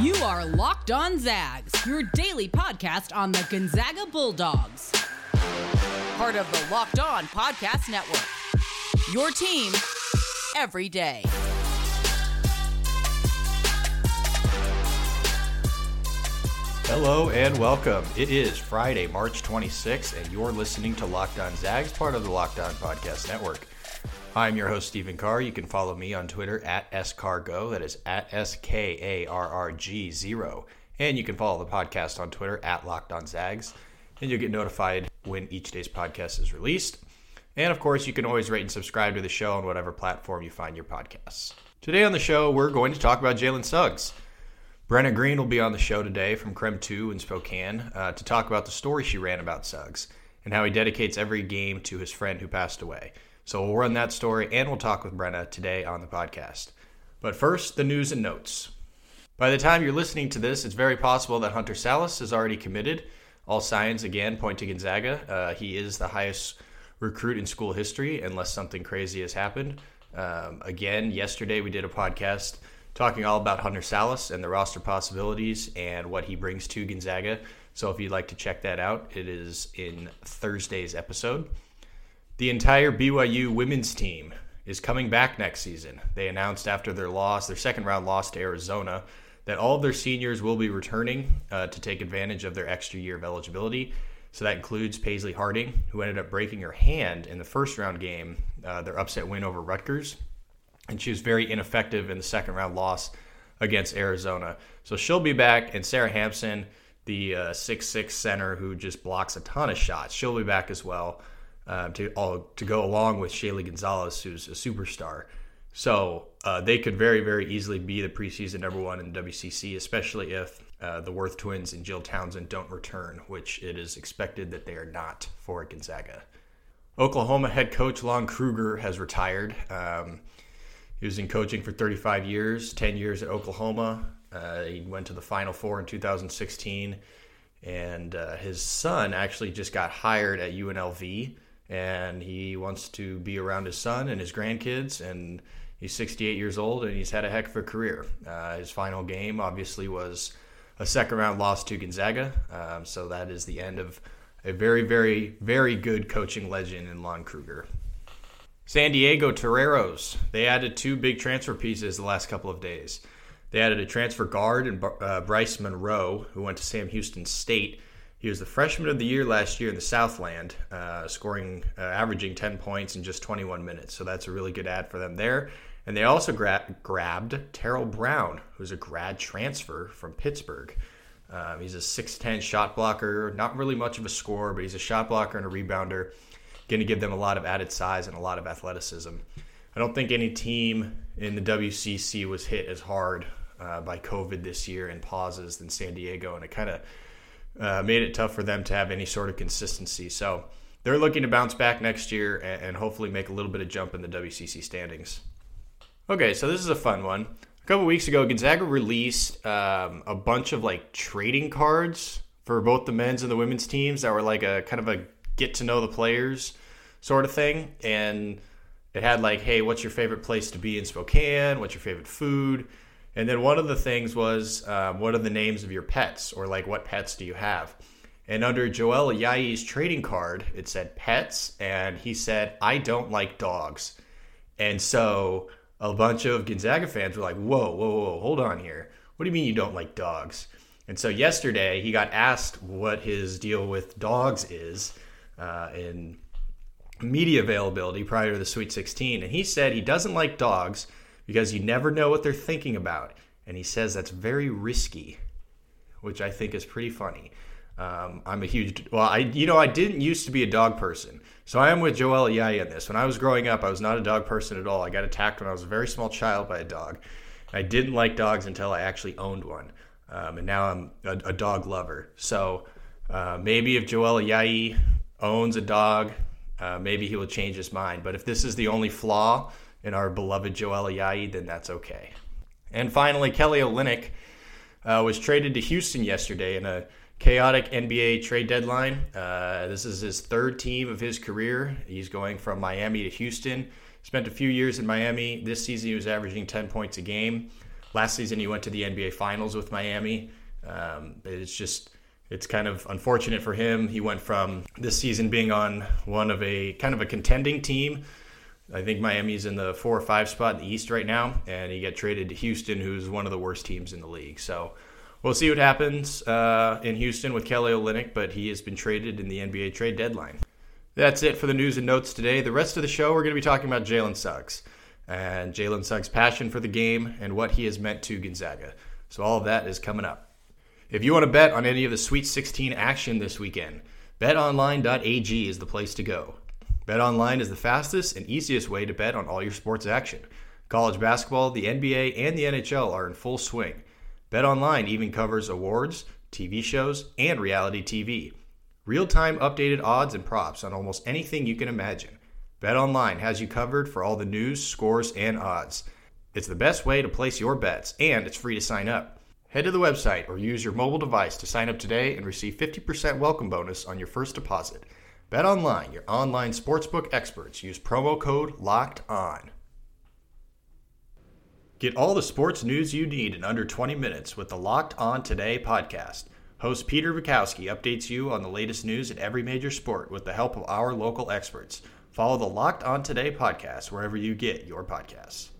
You are Locked On Zags, your daily podcast on the Gonzaga Bulldogs. Part of the Locked On Podcast Network. Your team every day. Hello and welcome. It is Friday, March 26th, and you're listening to Locked On Zags, part of the Locked On Podcast Network. I'm your host, Stephen Carr. You can follow me on Twitter at SCargo. That is at S K A R R G 0. And you can follow the podcast on Twitter at Locked On Zags. And you'll get notified when each day's podcast is released. And of course, you can always rate and subscribe to the show on whatever platform you find your podcasts. Today on the show, we're going to talk about Jalen Suggs. Brenna Green will be on the show today from KREM 2 in Spokane uh, to talk about the story she ran about Suggs and how he dedicates every game to his friend who passed away. So we'll run that story and we'll talk with Brenna today on the podcast. But first, the news and notes. By the time you're listening to this, it's very possible that Hunter Sallis is already committed. All signs, again, point to Gonzaga. Uh, he is the highest recruit in school history, unless something crazy has happened. Um, again, yesterday we did a podcast talking all about Hunter Sallis and the roster possibilities and what he brings to Gonzaga. So if you'd like to check that out, it is in Thursday's episode. The entire BYU women's team is coming back next season. They announced after their loss, their second round loss to Arizona, that all of their seniors will be returning uh, to take advantage of their extra year of eligibility. So that includes Paisley Harding, who ended up breaking her hand in the first round game, uh, their upset win over Rutgers and she was very ineffective in the second round loss against Arizona. So she'll be back, and Sara Hamson, the uh, six uh, six center who just blocks a ton of shots, she'll be back as well uh, to all to go along with Shaylee Gonzalez, who's a superstar. So uh, they could very very easily be the preseason number one in the WCC, especially if uh, the Wirth twins and Jill Townsend don't return, which it is expected that they are not for Gonzaga. Oklahoma head coach Lon Kruger has retired. Um, he was in coaching for 35 years, 10 years at Oklahoma. Uh, he went to the Final Four in 2016. And uh, his son actually just got hired at UNLV. And he wants to be around his son and his grandkids. And he's 68 years old and he's had a heck of a career. Uh, his final game, obviously, was a second round loss to Gonzaga. Um, so that is the end of a very, very, very good coaching legend in Lon Kruger. San Diego Toreros. They added two big transfer pieces the last couple of days. They added a transfer guard in uh, Bryce Monroe, who went to Sam Houston State. He was the freshman of the year last year in the Southland, uh, scoring, uh, averaging 10 points in just 21 minutes. So that's a really good ad for them there. And they also gra- grabbed Terrell Brown, who's a grad transfer from Pittsburgh. Um, he's a 6'10 shot blocker, not really much of a scorer, but he's a shot blocker and a rebounder going to give them a lot of added size and a lot of athleticism. I don't think any team in the WCC was hit as hard uh, by COVID this year and pauses than San Diego, and it kind of uh, made it tough for them to have any sort of consistency. So they're looking to bounce back next year and, and hopefully make a little bit of jump in the WCC standings. Okay, so this is a fun one. A couple weeks ago, Gonzaga released um, a bunch of like trading cards for both the men's and the women's teams that were like a kind of a get to know the players sort of thing. And it had like, hey, what's your favorite place to be in Spokane? What's your favorite food? And then one of the things was, um, what are the names of your pets? Or like, what pets do you have? And under Joel Ayayi's trading card, it said pets. And he said, I don't like dogs. And so a bunch of Gonzaga fans were like, whoa, whoa, whoa, hold on here. What do you mean you don't like dogs? And so yesterday he got asked what his deal with dogs is. Uh, and media availability prior to the Sweet 16, and he said he doesn't like dogs because you never know what they're thinking about, and he says that's very risky, which I think is pretty funny. Um, I'm a huge well, I you know I didn't used to be a dog person, so I am with Joel Ayayi on this. When I was growing up, I was not a dog person at all. I got attacked when I was a very small child by a dog. I didn't like dogs until I actually owned one, um, and now I'm a, a dog lover. So uh, maybe if Joel Ayayi owns a dog, uh, maybe he will change his mind. But if this is the only flaw in our beloved Joel Ayayi, then that's okay. And finally, Kelly Olynyk uh, was traded to Houston yesterday in a chaotic NBA trade deadline. Uh, this is his third team of his career. He's going from Miami to Houston. Spent a few years in Miami. This season, he was averaging 10 points a game. Last season, he went to the NBA Finals with Miami. Um, it's just it's kind of unfortunate for him. He went from this season being on one of a kind of a contending team. I think Miami's in the four or five spot in the East right now, and he got traded to Houston, who's one of the worst teams in the league. So we'll see what happens uh, in Houston with Kelly Olynyk, but he has been traded in the NBA trade deadline. That's it for the news and notes today. The rest of the show, we're going to be talking about Jalen Suggs and Jalen Suggs' passion for the game and what he has meant to Gonzaga. So all of that is coming up. If you want to bet on any of the Sweet 16 action this weekend, betonline.ag is the place to go. BetOnline is the fastest and easiest way to bet on all your sports action. College basketball, the NBA, and the NHL are in full swing. BetOnline even covers awards, TV shows, and reality TV. Real-time updated odds and props on almost anything you can imagine. BetOnline has you covered for all the news, scores, and odds. It's the best way to place your bets, and it's free to sign up. Head to the website or use your mobile device to sign up today and receive 50% welcome bonus on your first deposit. Bet online, your online sportsbook experts. Use promo code LOCKED ON. Get all the sports news you need in under 20 minutes with the Locked On Today podcast. Host Peter Bukowski updates you on the latest news in every major sport with the help of our local experts. Follow the Locked On Today podcast wherever you get your podcasts.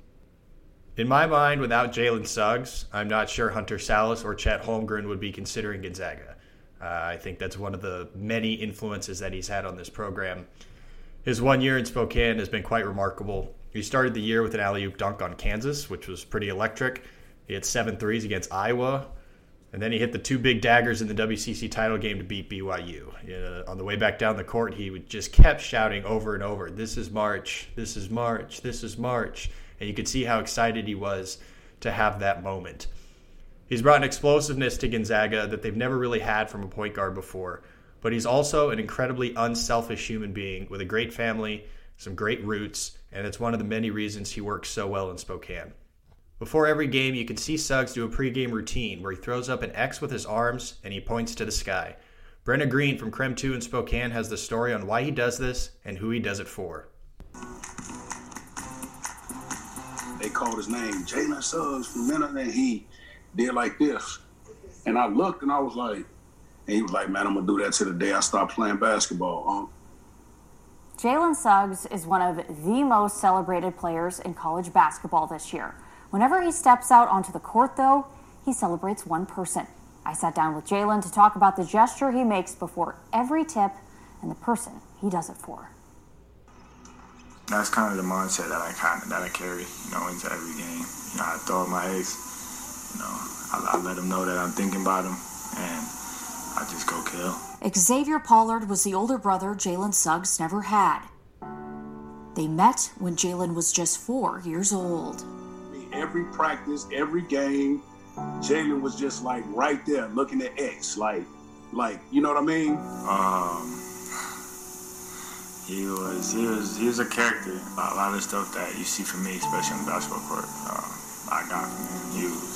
In my mind, without Jalen Suggs, I'm not sure Hunter Sallis or Chet Holmgren would be considering Gonzaga. Uh, I think that's one of the many influences that he's had on this program. His one year in Spokane has been quite remarkable. He started the year with an alley oop dunk on Kansas, which was pretty electric. He had seven threes against Iowa, and then he hit the two big daggers in the WCC title game to beat BYU. Uh, on the way back down the court, he just kept shouting over and over, This is March, this is March, this is March and you could see how excited he was to have that moment. He's brought an explosiveness to Gonzaga that they've never really had from a point guard before, but he's also an incredibly unselfish human being with a great family, some great roots, and it's one of the many reasons he works so well in Spokane. Before every game, you can see Suggs do a pregame routine where he throws up an X with his arms and he points to the sky. Brenna Green from KREM 2 in Spokane has the story on why he does this and who he does it for. they called his name, Jalen Suggs from minute, and he did like this. And I looked and I was like, and he was like, man, I'm gonna do that to the day I stop playing basketball, huh? Jalen Suggs is one of the most celebrated players in college basketball this year. Whenever he steps out onto the court, though, he celebrates one person. I sat down with Jalen to talk about the gesture he makes before every tip and the person he does it for that's kind of the mindset that I kind of that I carry, you know, into every game. You know, I throw my ace. You know, I, I let them know that I'm thinking about them, and I just go kill. Xavier Pollard was the older brother Jalen Suggs never had. They met when Jalen was just four years old. Every practice, every game, Jalen was just like right there, looking at X, like, like you know what I mean? Um he was he was he was a character. A lot of stuff that you see from me, especially on the basketball court, uh, I got from him. He was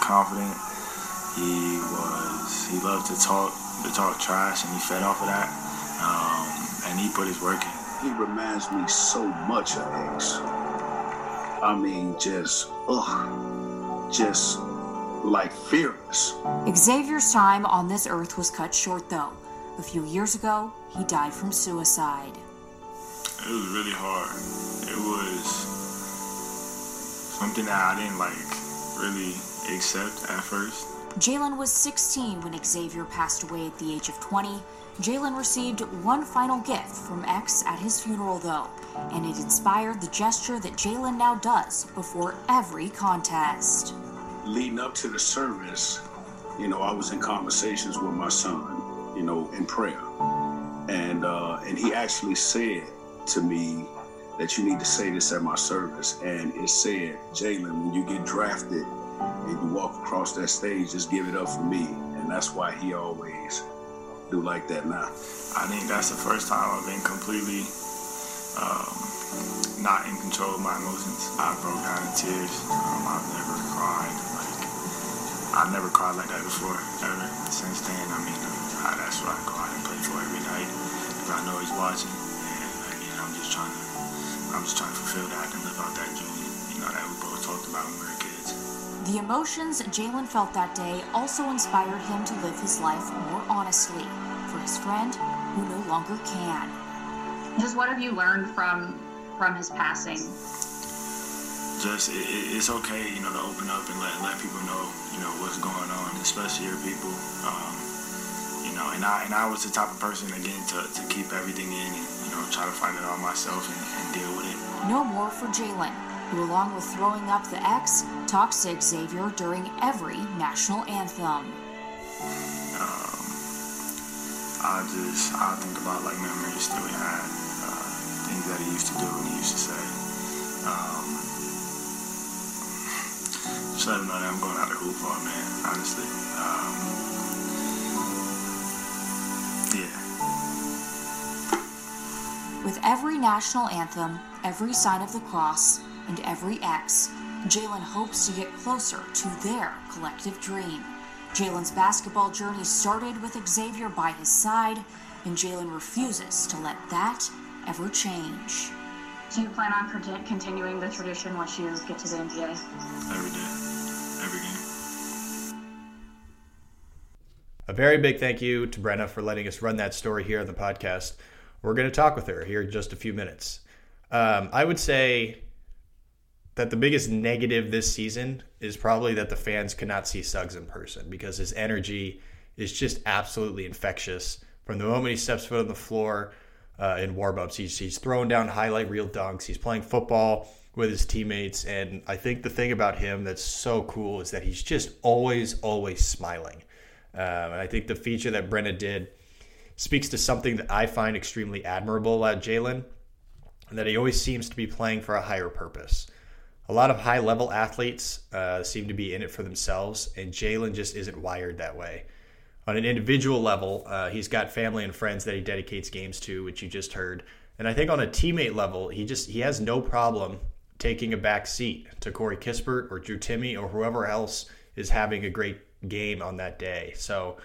confident. He was he loved to talk to talk trash, and he fed off of that. Um, and he put his work in. He reminds me so much of X. I mean, just ugh, just like fearless. Xavier's time on this earth was cut short, though. A few years ago, he died from suicide. It was really hard. It was something that I didn't like really accept at first. Jalen was 16 when Xavier passed away at the age of 20. Jalen received one final gift from X at his funeral, though, and it inspired the gesture that Jalen now does before every contest. Leading up to the service, you know, I was in conversations with my son, you know, in prayer, and uh, and he actually said, to me that you need to say this at my service. And it said, Jalen, when you get drafted and you walk across that stage, just give it up for me. And that's why he always do like that now. I think that's the first time I've been completely um, not in control of my emotions. I broke down in tears. Um, I've never cried like I've never cried like that before ever. Since then, I mean, uh, that's what I go out and play for every night because I know he's watching and I'm just trying to, I'm just trying to fulfill that and live out that dream, you know, that we both talked about when we were kids. The emotions Jalen felt that day also inspired him to live his life more honestly for his friend who no longer can. Just what have you learned from from his passing? Just it, it's okay, you know, to open up and let let people know, you know, what's going on, especially your people. Um, you know, and I and I was the type of person again to, to keep everything in and you know try to find it all myself and, and deal with it. No more for Jalen, who along with throwing up the X, talks to Xavier during every national anthem. Um, I just I think about like memories that we had, uh, things that he used to do and he used to say. Um, just let him know that I'm going out to hoop for him, man. Honestly. Um, yeah. With every national anthem, every sign of the cross, and every X, Jalen hopes to get closer to their collective dream. Jalen's basketball journey started with Xavier by his side, and Jalen refuses to let that ever change. Do you plan on continuing the tradition once you get to the NBA? Every day, every game. A very big thank you to Brenna for letting us run that story here on the podcast. We're going to talk with her here in just a few minutes. Um, I would say that the biggest negative this season is probably that the fans cannot see Suggs in person because his energy is just absolutely infectious. From the moment he steps foot on the floor uh, in warm-ups, he's, he's throwing down highlight reel dunks. He's playing football with his teammates. And I think the thing about him that's so cool is that he's just always, always smiling. Um, and I think the feature that Brenna did speaks to something that I find extremely admirable about Jalen, and that he always seems to be playing for a higher purpose a lot of high level athletes uh, seem to be in it for themselves, and Jalen just isn't wired that way. On an individual level, uh, he's got family and friends that he dedicates games to, which you just heard. And I think on a teammate level, he just he has no problem taking a back seat to Corey Kispert or Drew Timme or whoever else is having a great game on that day. So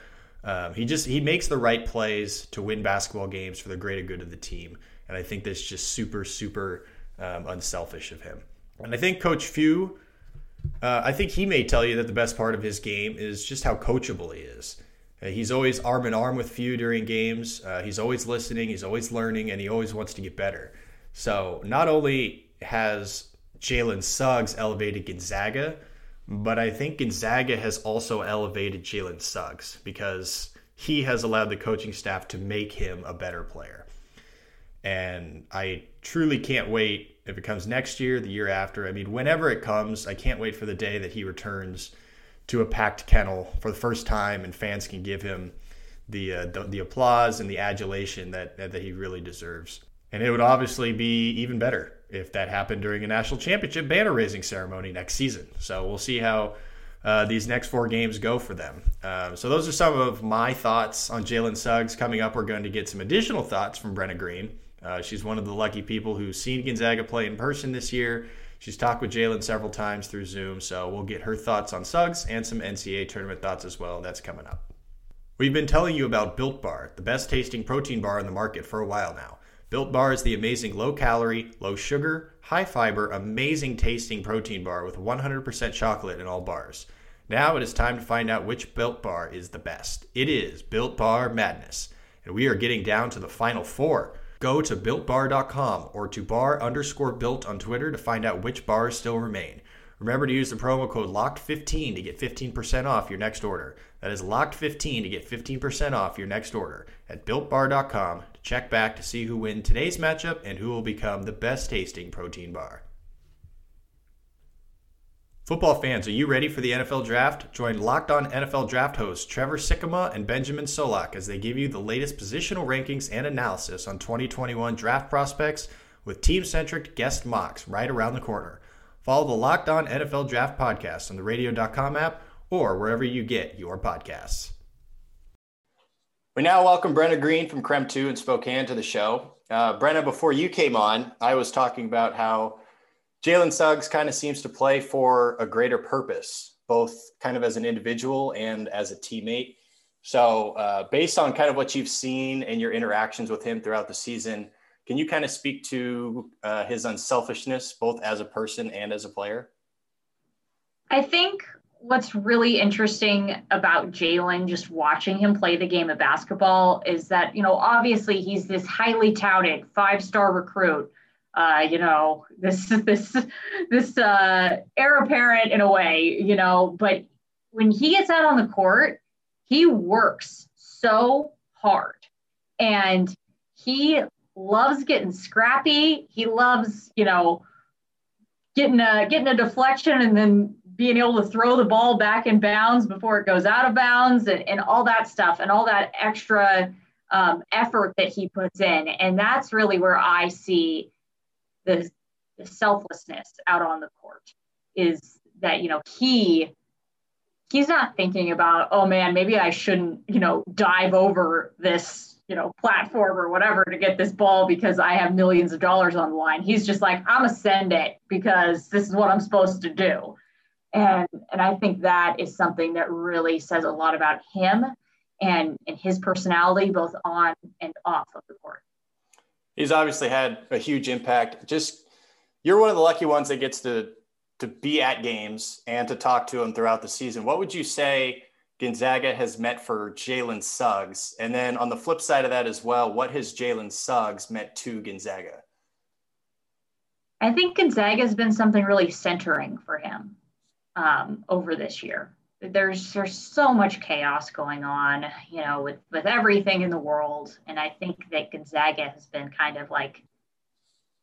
um, he just he makes the right plays to win basketball games for the greater good of the team. And I think that's just super super um, unselfish of him. And I think Coach Few, uh, I think he may tell you that the best part of his game is just how coachable he is. Uh, he's always arm in arm with Few during games. Uh, he's always listening. He's always learning, and he always wants to get better. So not only has Jalen Suggs elevated Gonzaga, but I think Gonzaga has also elevated Jalen Suggs because he has allowed the coaching staff to make him a better player. And I truly can't wait if it comes next year, the year after. I mean, whenever it comes, I can't wait for the day that he returns to a packed kennel for the first time, and fans can give him the uh, the, the, applause and the adulation that that he really deserves. And it would obviously be even better if that happened during a national championship banner raising ceremony next season. So we'll see how. Uh, these next four games go for them. Um, so those are some of my thoughts on Jalen Suggs. Coming up, we're going to get some additional thoughts from Brenna Green. Uh, she's one of the lucky people who's seen Gonzaga play in person this year. She's talked with Jalen several times through Zoom, so we'll get her thoughts on Suggs and some NCAA tournament thoughts as well. That's coming up. We've been telling you about Built Bar, the best tasting protein bar in the market for a while now. Built Bar is the amazing low calorie, low sugar, high fiber, amazing tasting protein bar with 100% chocolate in all bars. Now it is time to find out which Built Bar is the best. It is Built Bar Madness, and we are getting down to the final four. Go to builtbar.com or to bar underscore built on Twitter to find out which bars still remain. Remember to use the promo code LOCKED15 to get 15% off your next order. That is LOCKED15 to get 15% off your next order at builtbar.com to check back to see who win today's matchup and who will become the best tasting protein bar. Football fans, are you ready for the NFL Draft? Join Locked On NFL Draft hosts Trevor Sikkema and Benjamin Solak as they give you the latest positional rankings and analysis on 2021 draft prospects with team-centric guest mocks right around the corner. Follow the Locked On NFL Draft podcast on the radio.com app or wherever you get your podcasts. We now welcome Brenna Green from KREM 2 in Spokane to the show. Uh, Brenna, before you came on, I was talking about how Jalen Suggs kind of seems to play for a greater purpose, both kind of as an individual and as a teammate. So, uh, based on kind of what you've seen and your interactions with him throughout the season, can you kind of speak to uh, his unselfishness, both as a person and as a player? I think what's really interesting about Jalen, just watching him play the game of basketball, is that, you know, obviously he's this highly touted five star recruit. Uh, you know, this this this uh, heir apparent in a way, you know, but when he gets out on the court, he works so hard, and he loves getting scrappy. He loves, you know, getting a getting a deflection and then being able to throw the ball back in bounds before it goes out of bounds and, and all that stuff and all that extra um, effort that he puts in. And that's really where I see the, the selflessness out on the court is that, you know, he he's not thinking about, oh man, maybe I shouldn't, you know, dive over this you know platform or whatever to get this ball because I have millions of dollars on the line. He's just like, I'm gonna send it because this is what I'm supposed to do. And and I think that is something that really says a lot about him and and his personality both on and off of the court. He's obviously had a huge impact. Just you're one of the lucky ones that gets to to be at games and to talk to him throughout the season. What would you say Gonzaga has met for Jalen Suggs? And then on the flip side of that as well, what has Jalen Suggs meant to Gonzaga? I think Gonzaga has been something really centering for him um, over this year. There's there's so much chaos going on, you know, with with everything in the world, and I think that Gonzaga has been kind of like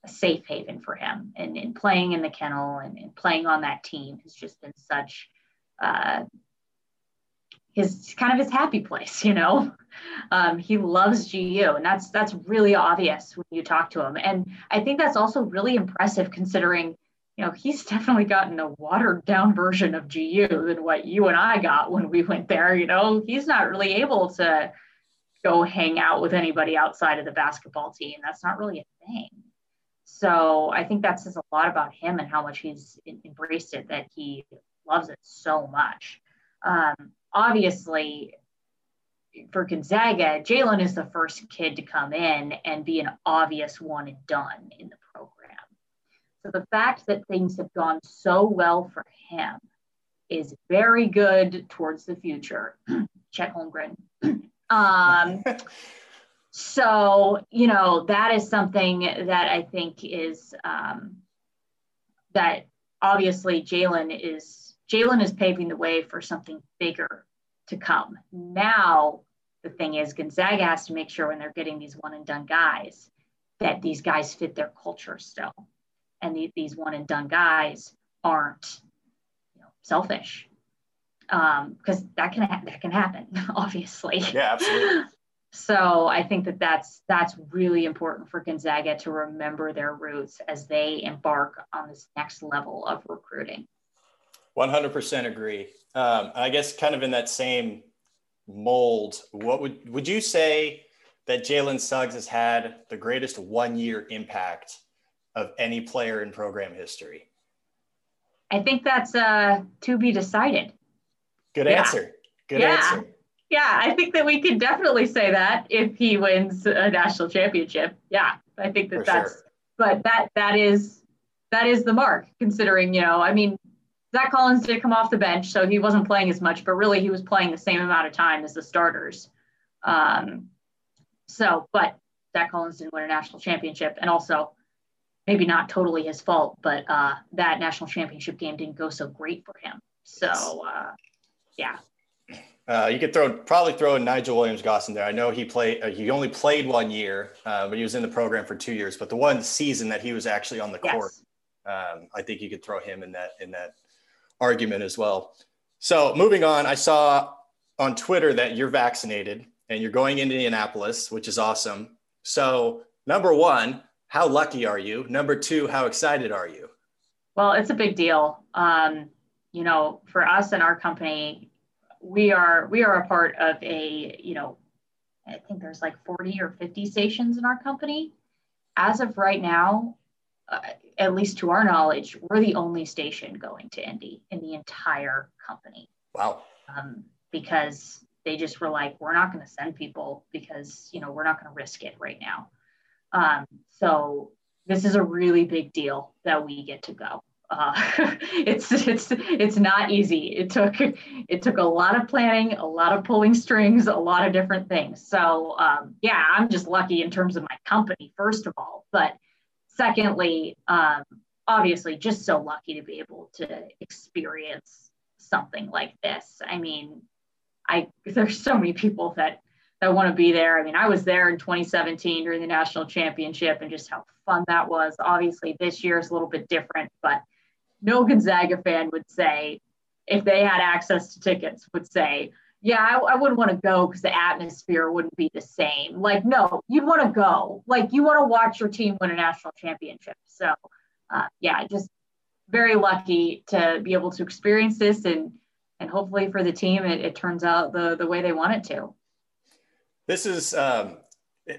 a safe haven for him. And, and playing in the kennel and, and, playing on that team has just been such uh, his kind of his happy place, you know. Um, he loves GU, and that's that's really obvious when you talk to him. And I think that's also really impressive considering, you know, he's definitely gotten a watered down version of GU than what you and I got when we went there. You know, he's not really able to go hang out with anybody outside of the basketball team. That's not really a thing. So I think that says a lot about him and how much he's embraced it, that he loves it so much. Um, obviously for Gonzaga, Jalen is the first kid to come in and be an obvious one and done in the. So the fact that things have gone so well for him is very good towards the future. Chet Holmgren. um, so, you know, that is something that I think is um, that obviously Jalen is Jalen is paving the way for something bigger to come. Now, the thing is, Gonzaga has to make sure when they're getting these one and done guys that these guys fit their culture still. And the, these one and done guys aren't you know, selfish. Because um, that can ha- that can happen, obviously. Yeah, absolutely. So I think that that's that's really important for Gonzaga to remember their roots as they embark on this next level of recruiting. 100% agree. Um, I guess kind of in that same mold, what would would you say that Jalen Suggs has had the greatest one year impact of any player in program history? I think that's uh, to be decided. Good yeah. answer. Good yeah. answer. Yeah, I think that we could definitely say that if he wins a national championship. Yeah, I think that For that's. Sure. But that that is that is the mark, considering you know, I mean, Zach Collins did come off the bench, so he wasn't playing as much, but really he was playing the same amount of time as the starters. Um, so, but Zach Collins didn't win a national championship, and also maybe not totally his fault, but uh, that national championship game didn't go so great for him. So, uh, yeah. Uh, you could throw probably throw Nigel Williams Goss in there. I know he played. Uh, he only played one year, uh, but he was in the program for two years. But the one season that he was actually on the yes. court, um, I think you could throw him in that in that argument as well. So moving on, I saw on Twitter that you're vaccinated and you're going into Indianapolis, which is awesome. So number one, how lucky are you? Number two, how excited are you? Well, it's a big deal. Um, you know, for us and our company, we are we are a part of a you know, I think there's like 40 or 50 stations in our company. As of right now, uh, at least to our knowledge, we're the only station going to Indy in the entire company. Wow. Um, because they just were like, we're not going to send people because, you know, we're not going to risk it right now. Um, so this is a really big deal that we get to go. uh, it's it's it's not easy. It took it took a lot of planning, a lot of pulling strings, a lot of different things. So um, yeah, I'm just lucky in terms of my company, first of all, but secondly, um, obviously, just so lucky to be able to experience something like this. I mean, I there's so many people that that want to be there. I mean, I was there in 2017 during the national championship and just how fun that was. Obviously, this year is a little bit different, but no Gonzaga fan would say, if they had access to tickets, would say, yeah, I, I wouldn't want to go because the atmosphere wouldn't be the same. Like, no, you'd want to go. Like, you want to watch your team win a national championship. So, uh, yeah, just very lucky to be able to experience this and and hopefully for the team it, it turns out the the way they want it to this is um,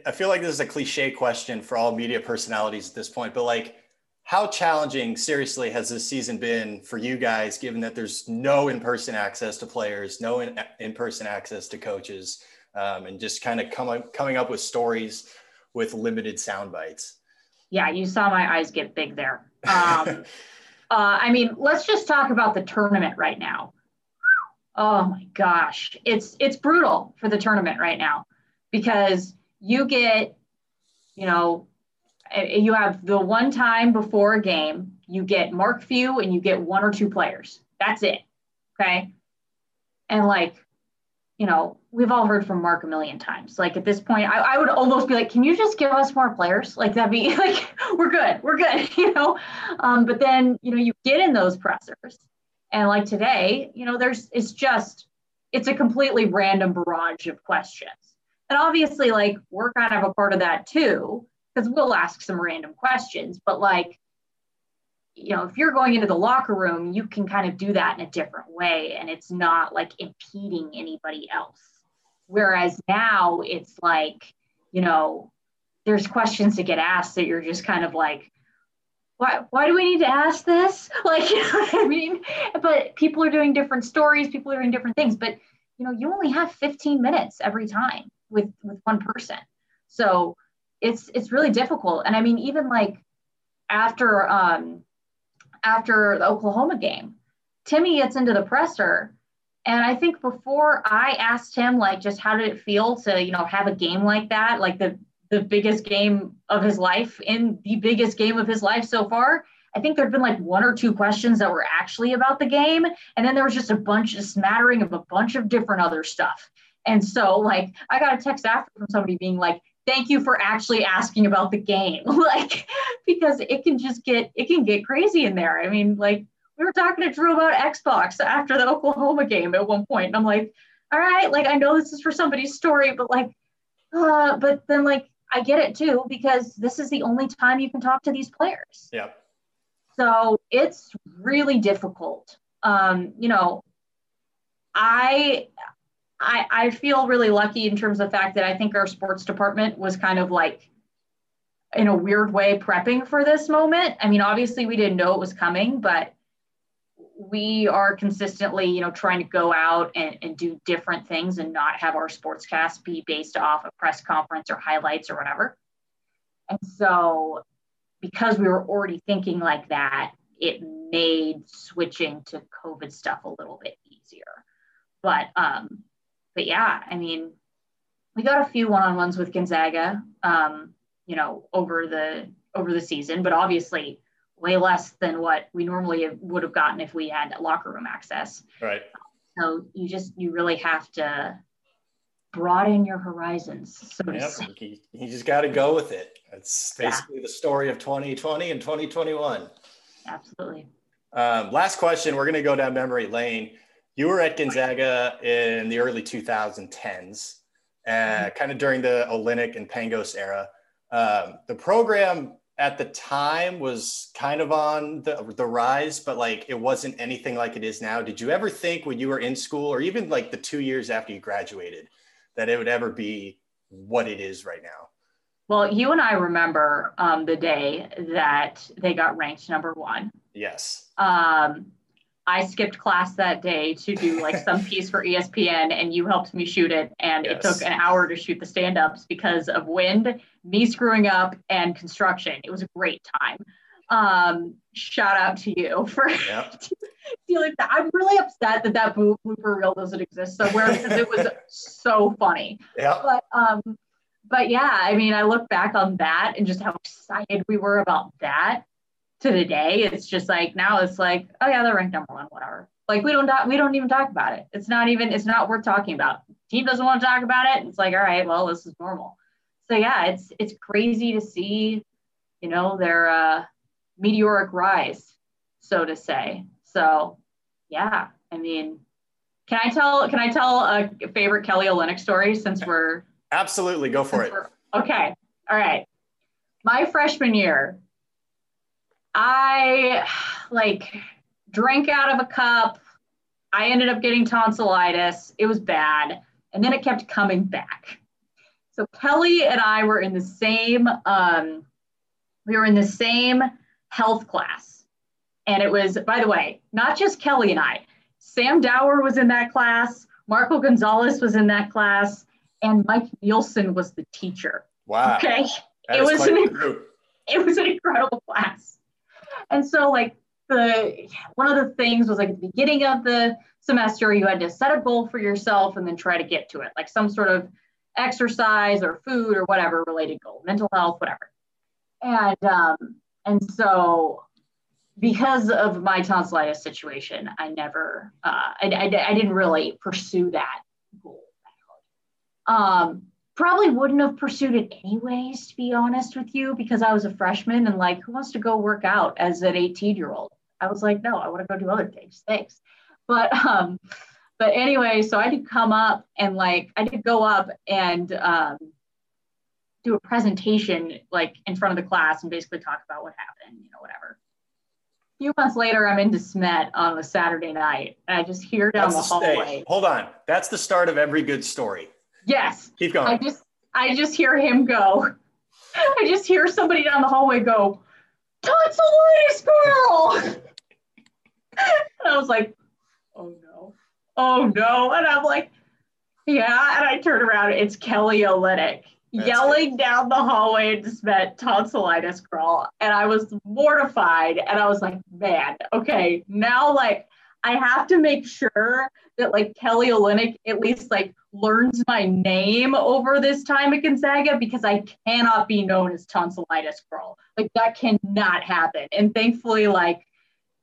i feel like this is a cliche question for all media personalities at this point but like how challenging seriously has this season been for you guys given that there's no in-person access to players no in, in-person access to coaches um, and just kind of come, coming up with stories with limited sound bites? Yeah you saw my eyes get big there. Um, uh, I mean, let's just talk about the tournament right now. Oh my gosh, it's it's brutal for the tournament right now because you get, you know, you have the one time before a game, you get Mark Few and you get one or two players. That's it. Okay. And like you know, we've all heard from Mark a million times. Like at this point, I, I, would almost be like, can you just give us more players? Like that'd be like, we're good, we're good, you know? Um, but then, you know, you get in those pressers and like today, you know, there's, it's just, it's a completely random barrage of questions. And obviously like we're kind of a part of that too, because we'll ask some random questions, but like, you know, if you're going into the locker room, you can kind of do that in a different way and it's not like impeding anybody else. Whereas now it's like, you know, there's questions to get asked that you're just kind of like, why, why do we need to ask this? Like, you know what I mean? But people are doing different stories, people are doing different things, but you know, you only have 15 minutes every time with, with one person. So it's, it's really difficult. And I mean, even like after, um, after the Oklahoma game. Timme gets into the presser. And I think before I asked him, like, just how did it feel to, you know, have a game like that, like the the biggest game of his life in the biggest game of his life so far. I think there'd been like one or two questions that were actually about the game. And then there was just a bunch, a smattering of a bunch of different other stuff. And so, like, I got a text after from somebody being like, thank you for actually asking about the game. Like because it can just get it can get crazy in there. I mean like we were talking to drew about xbox after the oklahoma game at one point and i'm like all right like i know this is for somebody's story but like uh but then like i get it too because this is the only time you can talk to these players. Yeah. So it's really difficult. Um you know i I, I feel really lucky in terms of the fact that I think our sports department was kind of like in a weird way prepping for this moment. I mean, obviously we didn't know it was coming, but we are consistently, you know, trying to go out and, and do different things and not have our sportscast be based off a press conference or highlights or whatever. And so because we were already thinking like that, it made switching to COVID stuff a little bit easier. But um, but yeah, I mean, we got a few one-on-ones with Gonzaga, um, you know, over the over the season, but obviously way less than what we normally would have gotten if we had locker room access. Right. So you just you really have to broaden your horizons. So yep. you, you just got to go with it. It's basically yeah. the story of 2020 and 2021. Absolutely. Um, last question. We're going to go down memory lane you were at Gonzaga in the early 2010s, uh, mm-hmm. kind of during the Olynyk and Pangos era. Um, the program at the time was kind of on the, the rise, but like it wasn't anything like it is now. Did you ever think when you were in school, or even like the two years after you graduated, that it would ever be what it is right now? Well, you and I remember um, the day that they got ranked number one. Yes. Um, I skipped class that day to do like some piece for ESPN, and you helped me shoot it. And yes. it took an hour to shoot the stand ups because of wind, me screwing up, and construction. It was a great time. Um, shout out to you for Yep. feeling that. I'm really upset that that boo- blooper reel doesn't exist somewhere because it was so funny. Yeah. But um, but yeah, I mean, I look back on that and just how excited we were about that to the day. It's just like now it's like, oh yeah, they're ranked number one, whatever. Like we don't talk, we don't even talk about it. It's not even it's not worth talking about. Team doesn't want to talk about it. It's like, all right, well, this is normal. So yeah, it's it's crazy to see, you know, their uh, meteoric rise, so to say. So yeah, I mean, can I tell can I tell a favorite Kelly Olynyk story since we're Absolutely. Go for it. Okay. All right. My freshman year, I like drank out of a cup. I ended up getting tonsillitis. It was bad. And then it kept coming back. So Kelly and I were in the same, um, we were in the same health class. And it was, by the way, not just Kelly and I. Sam Dower was in that class. Marco Gonzalez was in that class and Mike Nielsen was the teacher. Wow. Okay. That It was an group. It was an incredible class. And so like the one of the things was like at the beginning of the semester, you had to set a goal for yourself and then try to get to it, like some sort of exercise or food or whatever related goal, mental health, whatever. And um, and so because of my tonsillitis situation, I never, uh, I, I, I didn't really pursue that goal. Um, probably wouldn't have pursued it anyways, to be honest with you, because I was a freshman and like, who wants to go work out as an 18 year old? I was like, no, I want to go do other things. Thanks. But, um, but anyway, so I did come up and like, I did go up and, um, do a presentation like in front of the class and basically talk about what happened, you know, whatever. A few months later, I'm into SMET on a Saturday night, and I just hear down That's the the, hallway. hold on. That's the start of every good story. Yes, Keep going. I just I just hear him go. I just hear somebody down the hallway go, tonsillitis girl. and I was like, oh no, oh no. And I'm like, yeah. And I turn around, it's Kelly That's yelling down the hallway and just met tonsillitis girl. And I was mortified. And I was like, man, okay, now like I have to make sure that like Kelly Olynyk at least like learns my name over this time at Gonzaga because I cannot be known as tonsillitis girl. Like that cannot happen. And thankfully, like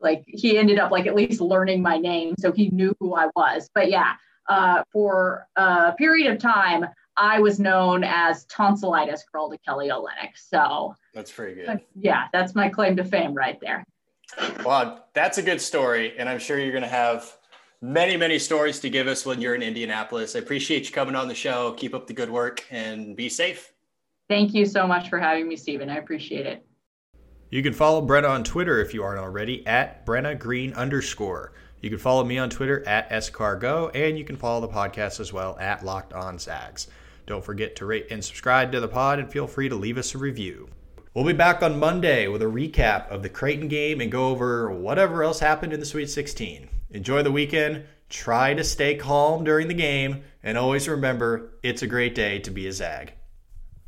like he ended up like at least learning my name so he knew who I was. But yeah, uh, for a period of time, I was known as tonsillitis girl to Kelly Olynyk. So That's pretty good. yeah, that's my claim to fame right there. Well, that's a good story. And I'm sure you're going to have many, many stories to give us when you're in Indianapolis. I appreciate you coming on the show. Keep up the good work and be safe. Thank you so much for having me, Stephen. I appreciate it. You can follow Brenna on Twitter if you aren't already at Brenna Green underscore. You can follow me on Twitter at scargo, and you can follow the podcast as well at Locked On Zags. Don't forget to rate and subscribe to the pod, and feel free to leave us a review. We'll be back on Monday with a recap of the Creighton game and go over whatever else happened in the Sweet 16. Enjoy the weekend. Try to stay calm during the game, and always remember it's a great day to be a Zag.